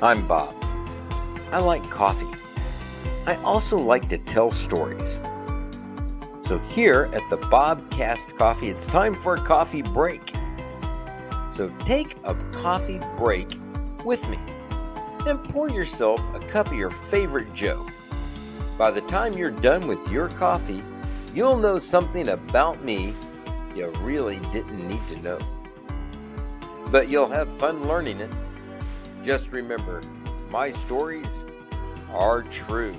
I'm Bob. I like coffee. I also like to tell stories. So, here at the Bobcast Coffee, it's time for a coffee break. So, take a coffee break with me and pour yourself a cup of your favorite Joe. By the time you're done with your coffee, you'll know something about me you really didn't need to know. But you'll have fun learning it. Just remember, my stories are true.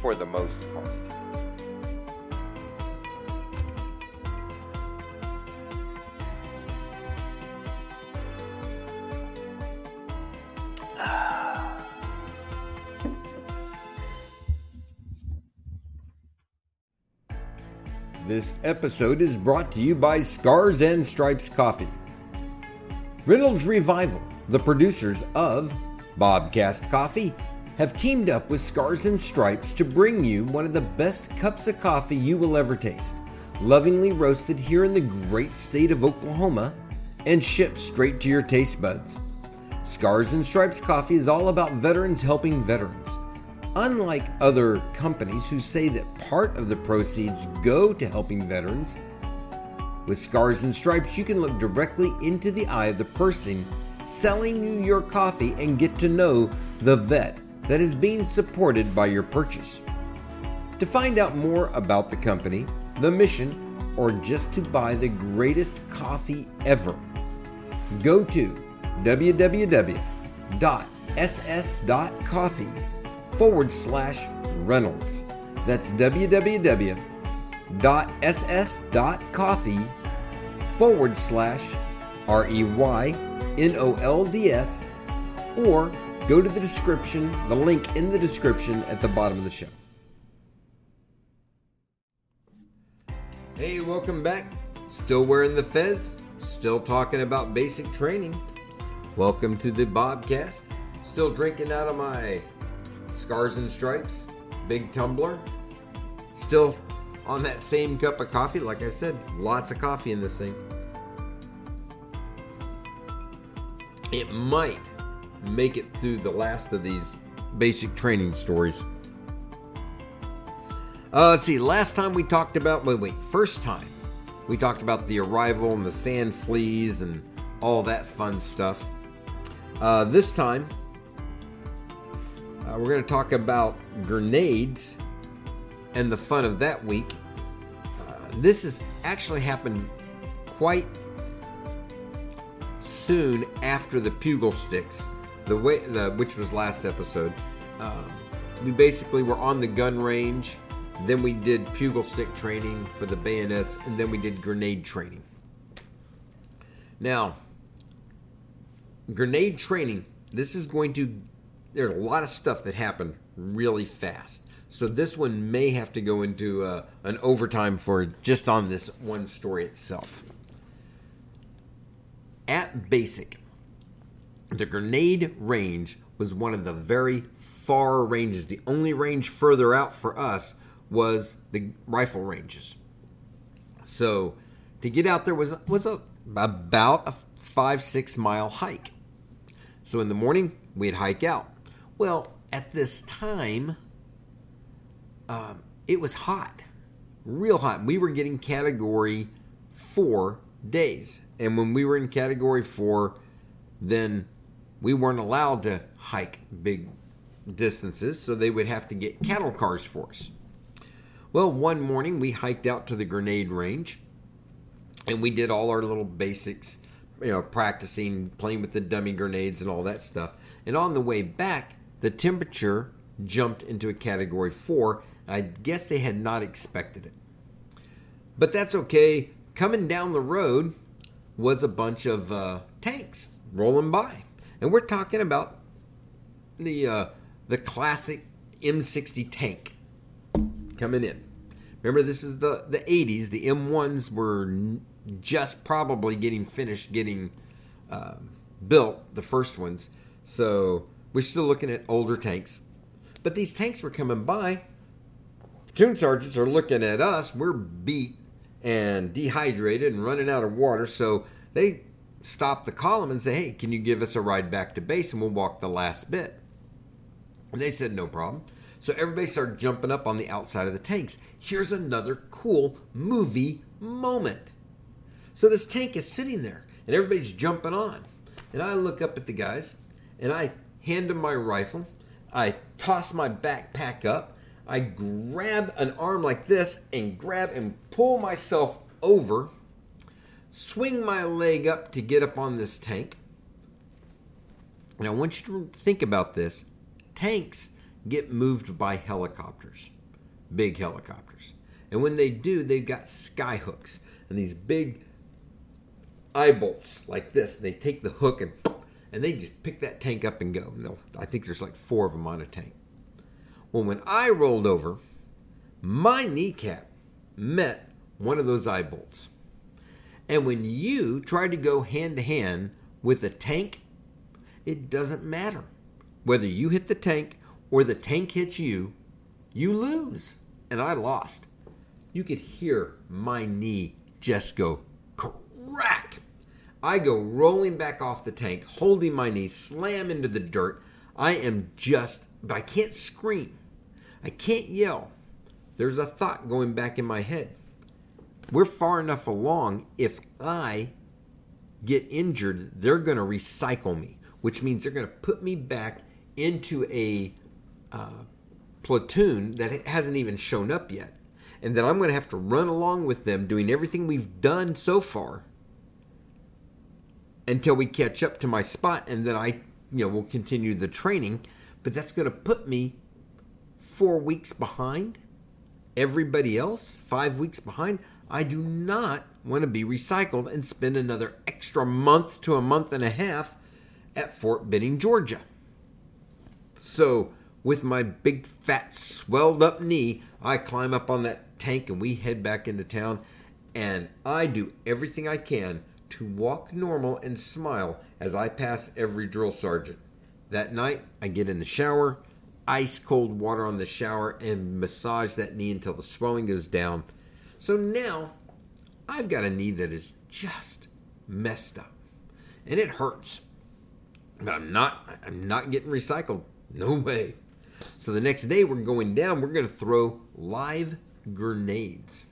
For the most part. This episode is brought to you by Scars and Stripes Coffee. Reynolds Revival, the producers of Bobcast Coffee, have teamed up with Scars and Stripes to bring you one of the best cups of coffee you will ever taste. Lovingly roasted here in the great state of Oklahoma and shipped straight to your taste buds. Scars and Stripes Coffee is all about veterans helping veterans. Unlike other companies who say that part of the proceeds go to helping veterans, with Scars and Stripes, you can look directly into the eye of the person selling you your coffee and get to know the vet that is being supported by your purchase. To find out more about the company, the mission, or just to buy the greatest coffee ever, go to www.ss.coffee forward slash Reynolds. That's www.ss.coffee forward slash R E Y N O L D S or go to the description, the link in the description at the bottom of the show. Hey, welcome back. Still wearing the fez, still talking about basic training. Welcome to the Bobcast. Still drinking out of my Scars and Stripes, big tumbler. Still on that same cup of coffee. Like I said, lots of coffee in this thing. It might make it through the last of these basic training stories. Uh, let's see. Last time we talked about, wait, wait, first time we talked about the arrival and the sand fleas and all that fun stuff. Uh, this time uh, we're going to talk about grenades and the fun of that week. Uh, this has actually happened quite soon after the pugil sticks, the way the which was last episode. Um, we basically were on the gun range, then we did pugil stick training for the bayonets, and then we did grenade training. Now, grenade training. This is going to there's a lot of stuff that happened really fast. So this one may have to go into uh, an overtime for just on this one story itself. At basic, the grenade range was one of the very far ranges. The only range further out for us was the rifle ranges. So to get out there was was a, about a five six mile hike. So in the morning we'd hike out. Well, at this time, um, it was hot, real hot. We were getting category four days. And when we were in category four, then we weren't allowed to hike big distances, so they would have to get cattle cars for us. Well, one morning we hiked out to the grenade range and we did all our little basics, you know, practicing, playing with the dummy grenades and all that stuff. And on the way back, the temperature jumped into a category four. I guess they had not expected it. But that's okay. Coming down the road was a bunch of uh, tanks rolling by. And we're talking about the uh, the classic M60 tank coming in. Remember, this is the, the 80s. The M1s were just probably getting finished getting uh, built, the first ones. So we're still looking at older tanks. But these tanks were coming by. Platoon sergeants are looking at us. We're beat and dehydrated and running out of water. So they stop the column and say, hey, can you give us a ride back to base and we'll walk the last bit? And they said, no problem. So everybody started jumping up on the outside of the tanks. Here's another cool movie moment. So this tank is sitting there and everybody's jumping on. And I look up at the guys and I hand them my rifle. I toss my backpack up. I grab an arm like this and grab and pull myself over, swing my leg up to get up on this tank. And I want you to think about this. Tanks get moved by helicopters, big helicopters. And when they do, they've got sky hooks and these big eye bolts like this. They take the hook and and they just pick that tank up and go. I think there's like four of them on a tank. Well, when I rolled over, my kneecap met one of those eye bolts. And when you try to go hand to hand with a tank, it doesn't matter. Whether you hit the tank or the tank hits you, you lose. And I lost. You could hear my knee just go crack. I go rolling back off the tank, holding my knee, slam into the dirt. I am just, but I can't scream. I can't yell. There's a thought going back in my head. We're far enough along. If I get injured, they're going to recycle me, which means they're going to put me back into a uh, platoon that hasn't even shown up yet. And then I'm going to have to run along with them doing everything we've done so far until we catch up to my spot and then I you know will continue the training but that's going to put me 4 weeks behind everybody else 5 weeks behind I do not want to be recycled and spend another extra month to a month and a half at Fort Benning, Georgia. So, with my big fat swelled up knee, I climb up on that tank and we head back into town and I do everything I can to walk normal and smile as I pass every drill sergeant. That night, I get in the shower, ice cold water on the shower, and massage that knee until the swelling goes down. So now, I've got a knee that is just messed up, and it hurts. But I'm not. I'm not getting recycled. No way. So the next day, we're going down. We're going to throw live grenades.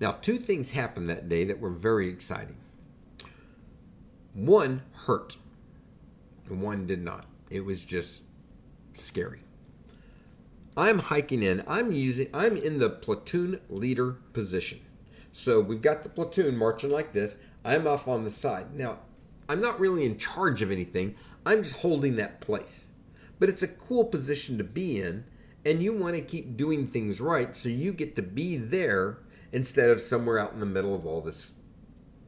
Now, two things happened that day that were very exciting. One hurt, and one did not. It was just scary. I'm hiking in. I'm using. I'm in the platoon leader position. So we've got the platoon marching like this. I'm off on the side. Now, I'm not really in charge of anything. I'm just holding that place. But it's a cool position to be in, and you want to keep doing things right, so you get to be there instead of somewhere out in the middle of all this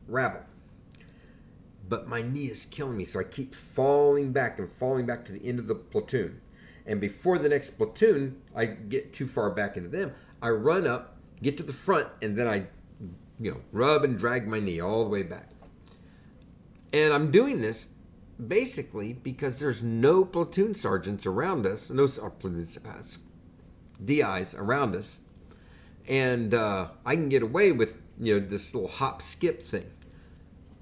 rabble but my knee is killing me. So I keep falling back and falling back to the end of the platoon. And before the next platoon, I get too far back into them. I run up, get to the front, and then I, you know, rub and drag my knee all the way back. And I'm doing this basically because there's no platoon sergeants around us, no uh, uh DIs around us, and uh, I can get away with you know this little hop skip thing.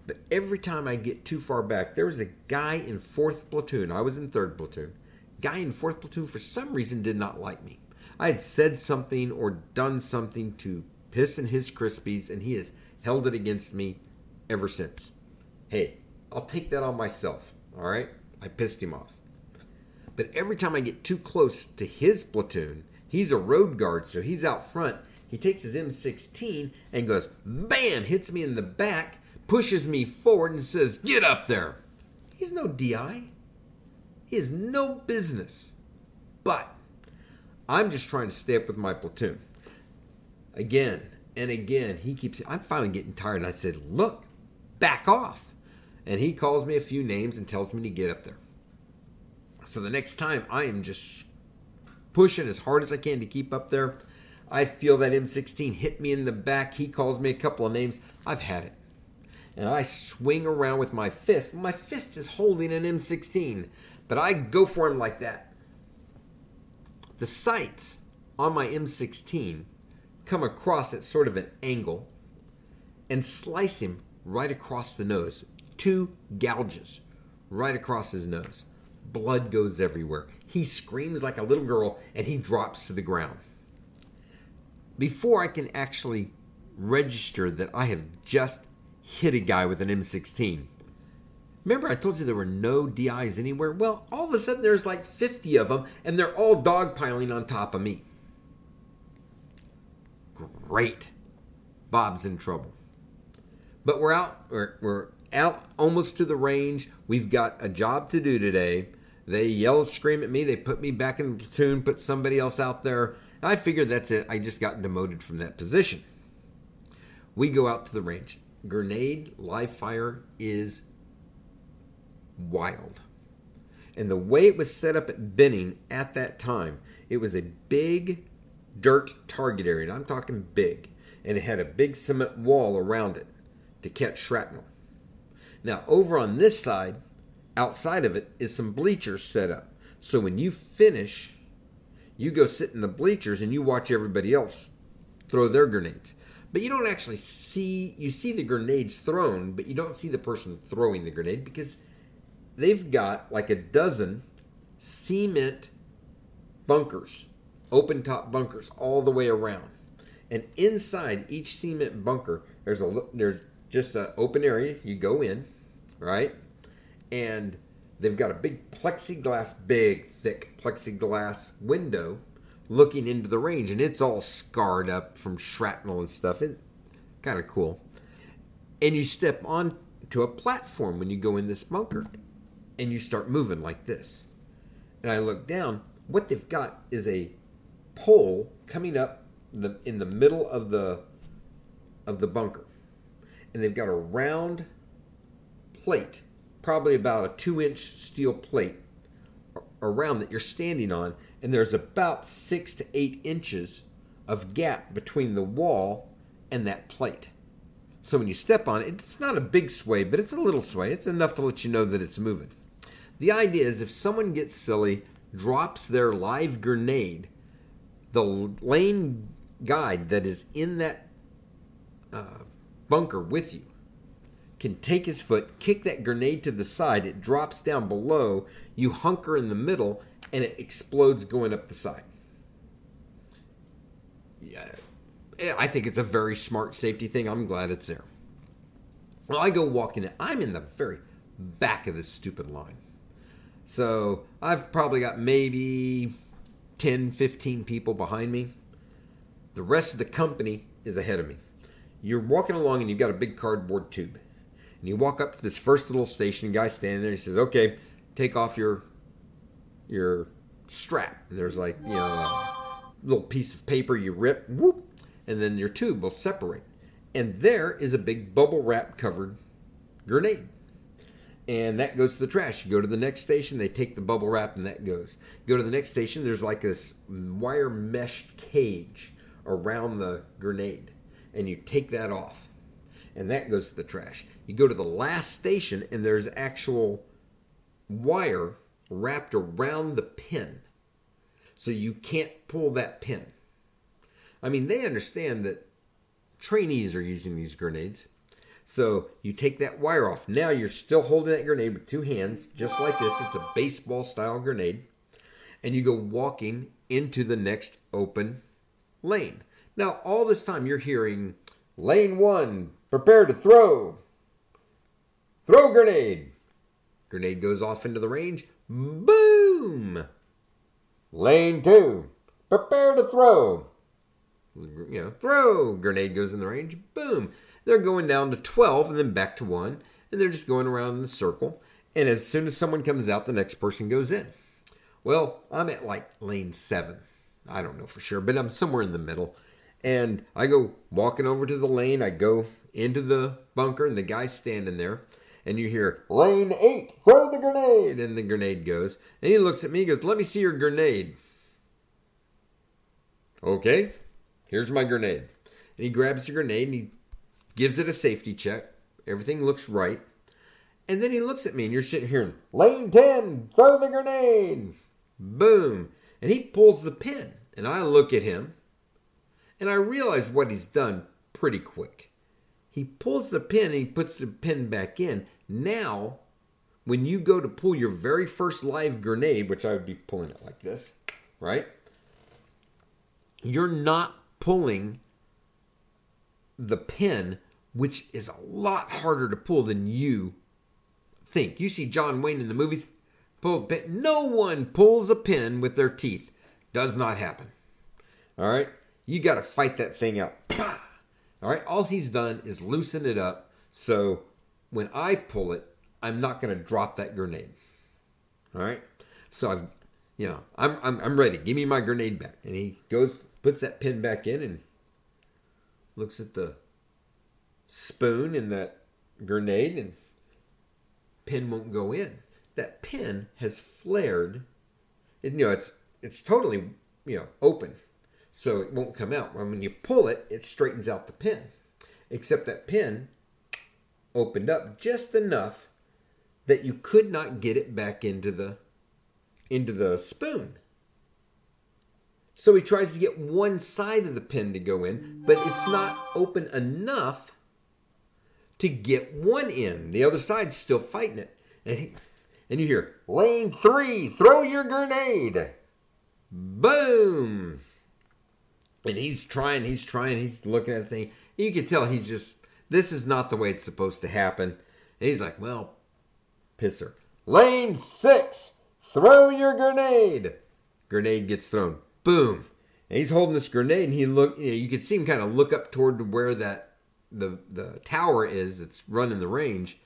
But every time I get too far back, there was a guy in fourth platoon. I was in third platoon. Guy in fourth platoon, for some reason, did not like me. I had said something or done something to piss in his crispies, and he has held it against me ever since. Hey, I'll take that on myself. All right? I pissed him off. But every time I get too close to his platoon, he's a road guard, so he's out front. He takes his M16 and goes, bam, hits me in the back pushes me forward and says, Get up there. He's no DI. He has no business. But I'm just trying to stay up with my platoon. Again and again, he keeps, I'm finally getting tired. And I said, Look, back off. And he calls me a few names and tells me to get up there. So the next time, I am just pushing as hard as I can to keep up there. I feel that M16 hit me in the back. He calls me a couple of names. I've had it and I swing around with my fist. My fist is holding an M16, but I go for him like that. The sights on my M16 come across at sort of an angle and slice him right across the nose. two gouges right across his nose. Blood goes everywhere. He screams like a little girl and he drops to the ground. Before I can actually register that I have just hit a guy with an M16, Remember, I told you there were no DIs anywhere? Well, all of a sudden there's like 50 of them, and they're all dogpiling on top of me. Great. Bob's in trouble. But we're out, we're, we're out almost to the range. We've got a job to do today. They yell, scream at me. They put me back in the platoon, put somebody else out there. I figured that's it. I just got demoted from that position. We go out to the range. Grenade live fire is wild. And the way it was set up at Benning at that time, it was a big dirt target area. And I'm talking big. And it had a big cement wall around it to catch shrapnel. Now, over on this side, outside of it, is some bleachers set up. So when you finish, you go sit in the bleachers and you watch everybody else throw their grenades. But you don't actually see, you see the grenades thrown, but you don't see the person throwing the grenade because they've got like a dozen cement bunkers, open top bunkers all the way around. And inside each cement bunker, there's a there's just an open area. You go in, right? And they've got a big plexiglass, big, thick plexiglass window looking into the range, and it's all scarred up from shrapnel and stuff. It's kind of cool. And you step on to a platform when you go in this bunker and you start moving like this. And I look down, what they've got is a pole coming up the in the middle of the of the bunker. And they've got a round plate, probably about a two inch steel plate around that you're standing on, and there's about six to eight inches of gap between the wall and that plate. So when you step on it, it's not a big sway, but it's a little sway. It's enough to let you know that it's moving. The idea is if someone gets silly, drops their live grenade, the lane guide that is in that uh, bunker with you can take his foot, kick that grenade to the side, it drops down below, you hunker in the middle, and it explodes going up the side. Yeah, I think it's a very smart safety thing. I'm glad it's there. Well, I go walking in. I'm in the very back of this stupid line. So I've probably got maybe 10, 15 people behind me. The rest of the company is ahead of me. You're walking along and you've got a big cardboard tube. And you walk up to this first little station, guy standing there, he says, Okay, take off your your strap. And there's like, you know, a little piece of paper you rip, whoop, and then your tube will separate. And there is a big bubble wrap covered grenade and that goes to the trash. You go to the next station, they take the bubble wrap, and that goes. Go to the next station, there's like this wire mesh cage around the grenade, and you take that off, and that goes to the trash. You go to the last station, and there's actual wire wrapped around the pin, so you can't pull that pin. I mean, they understand that trainees are using these grenades so you take that wire off. Now you're still holding that grenade with two hands, just like this. It's a baseball style grenade. And you go walking into the next open lane. Now, all this time you're hearing lane one, prepare to throw. Throw grenade. Grenade goes off into the range. Boom! Lane two, prepare to throw. You know, throw. Grenade goes in the range. Boom they're going down to 12 and then back to 1, and they're just going around in the circle. And as soon as someone comes out, the next person goes in. Well, I'm at like lane 7. I don't know for sure, but I'm somewhere in the middle. And I go walking over to the lane. I go into the bunker, and the guy's standing there. And you hear, Lane 8, throw the grenade. And the grenade goes. And he looks at me and goes, Let me see your grenade. Okay, here's my grenade. And he grabs the grenade and he gives it a safety check. Everything looks right. And then he looks at me, and you're sitting here, lane 10, throw the grenade. Boom. And he pulls the pin. And I look at him, and I realize what he's done pretty quick. He pulls the pin and he puts the pin back in. Now, when you go to pull your very first live grenade, which I would be pulling it like this, right? You're not pulling the pin, which is a lot harder to pull than you think. You see John Wayne in the movies pull pin. No one pulls a pin with their teeth. Does not happen. All right? You got to fight that thing out. All right? All he's done is loosen it up so when I pull it, I'm not going to drop that grenade. All right? So I've, you know, I'm, I'm, I'm ready. Give me my grenade back. And he goes, puts that pin back in and looks at the spoon in that grenade and pin won't go in. That pin has flared. And, you know, it's it's totally you know open, so it won't come out. When you pull it, it straightens out the pin. Except that pin opened up just enough that you could not get it back into the into the spoon. So he tries to get one side of the pin to go in, but it's not open enough to get one in. The other side's still fighting it. And, he, and you hear, lane three, throw your grenade. Boom. And he's trying, he's trying, he's looking at the thing. You can tell he's just, this is not the way it's supposed to happen. And he's like, well, pisser. Lane six, throw your grenade. Grenade gets thrown. Boom. And he's holding this grenade, and he look. You, know, you can see him kind of look up toward where that the the tower is. That's running the range,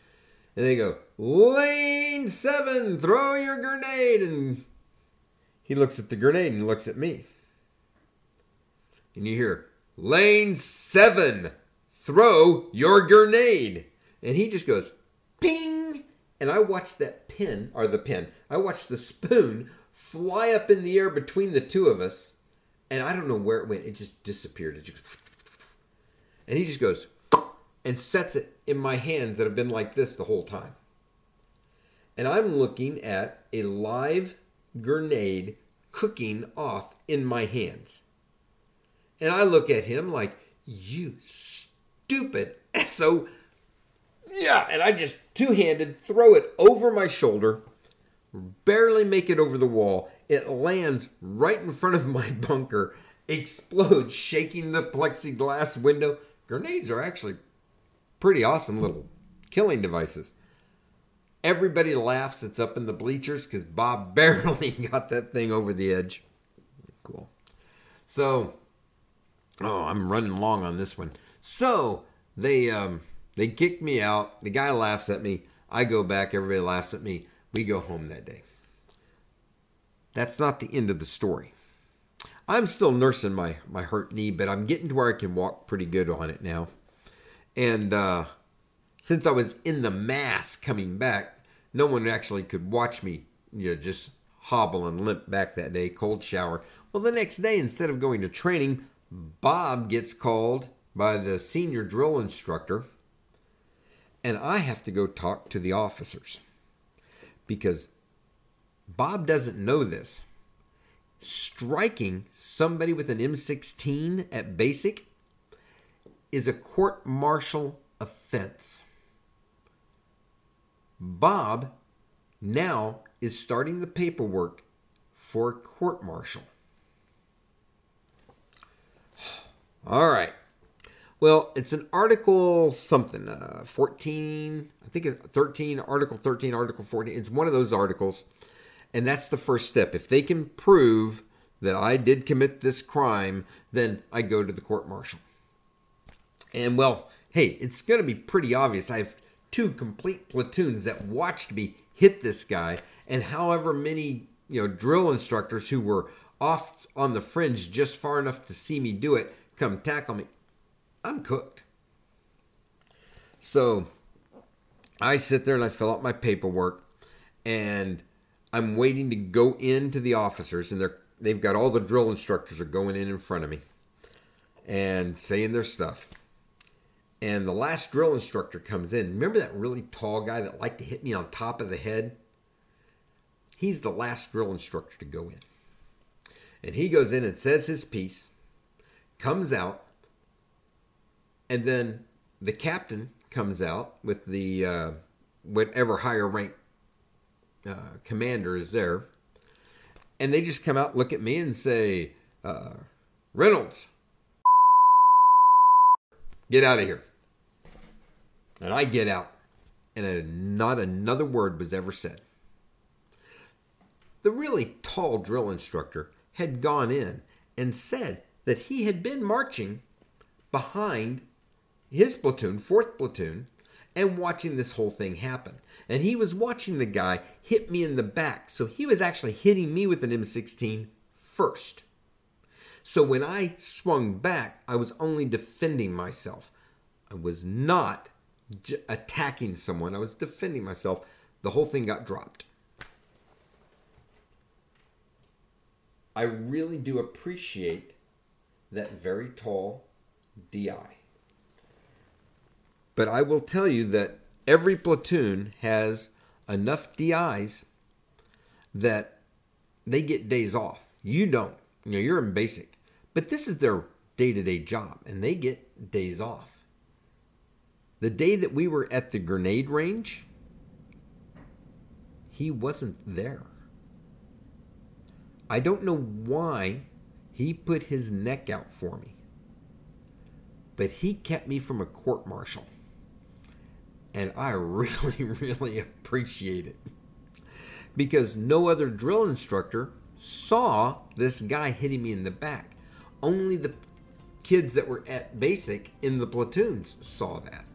and they go lane seven, throw your grenade, and he looks at the grenade and looks at me, and you hear lane seven, throw your grenade, and he just goes ping, and I watch that pin or the pin. I watch the spoon fly up in the air between the two of us, and I don't know where it went. It just disappeared. It just, and he just goes and sets it in my hands that have been like this the whole time. And I'm looking at a live grenade cooking off in my hands. And I look at him like, you stupid SO. Yeah, and I just two handed throw it over my shoulder barely make it over the wall. It lands right in front of my bunker, explodes, shaking the plexiglass window. Grenades are actually pretty awesome little killing devices. Everybody laughs. It's up in the bleachers because Bob barely got that thing over the edge. Cool. So, oh, I'm running long on this one. So they um, they kick me out. The guy laughs at me. I go back. Everybody laughs at me. We go home that day. That's not the end of the story. I'm still nursing my, my hurt knee, but I'm getting to where I can walk pretty good on it now. And uh, since I was in the mass coming back, no one actually could watch me you know, just hobble and limp back that day, cold shower. Well, the next day, instead of going to training, Bob gets called by the senior drill instructor, and I have to go talk to the officers because Bob doesn't know this. Striking somebody with an M16 at basic is a court martial offense. Bob now is starting the paperwork for a court martial. All right. Well, it's an article something, uh, 14, I think it's 13, article 13, article 14. It's one of those articles. And that's the first step. If they can prove that I did commit this crime, then I go to the court martial. And well, hey, it's going to be pretty obvious. I have two complete platoons that watched me hit this guy, and however many you know drill instructors who were off on the fringe just far enough to see me do it come tackle me. I'm cooked. So I sit there and I fill out my paperwork and I'm waiting to go into the officers and they're they've got all the drill instructors are going in in front of me and saying their stuff. And the last drill instructor comes in. Remember that really tall guy that liked to hit me on top of the head? He's the last drill instructor to go in. And he goes in and says his piece, comes out, and then the captain comes out with the uh, whatever higher rank uh, commander is there. And they just come out, look at me, and say, uh, Reynolds, get out of here. And I get out, and a, not another word was ever said. The really tall drill instructor had gone in and said that he had been marching behind his platoon, 4th platoon, and watching this whole thing happen. And he was watching the guy hit me in the back. So he was actually hitting me with an M16 first. So when I swung back, I was only defending myself. I was not j- attacking someone, I was defending myself. The whole thing got dropped. I really do appreciate that very tall DI. But I will tell you that every platoon has enough DIs that they get days off. You don't. You know, you're in basic. But this is their day to day job, and they get days off. The day that we were at the grenade range, he wasn't there. I don't know why he put his neck out for me, but he kept me from a court martial. And I really, really appreciate it because no other drill instructor saw this guy hitting me in the back. Only the kids that were at basic in the platoons saw that.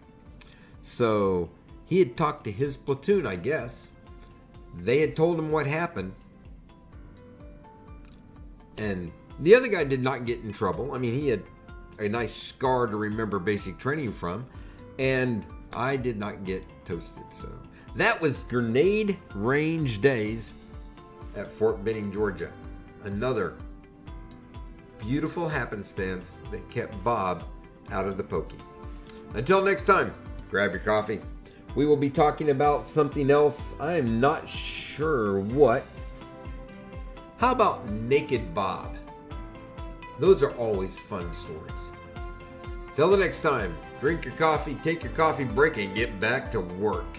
So he had talked to his platoon, I guess. They had told him what happened. And the other guy did not get in trouble. I mean, he had a nice scar to remember basic training from. And I did not get toasted. So that was grenade range days at Fort Benning, Georgia. Another beautiful happenstance that kept Bob out of the pokey. Until next time, grab your coffee. We will be talking about something else. I am not sure what. How about Naked Bob? Those are always fun stories. Till the next time, drink your coffee, take your coffee break, and get back to work.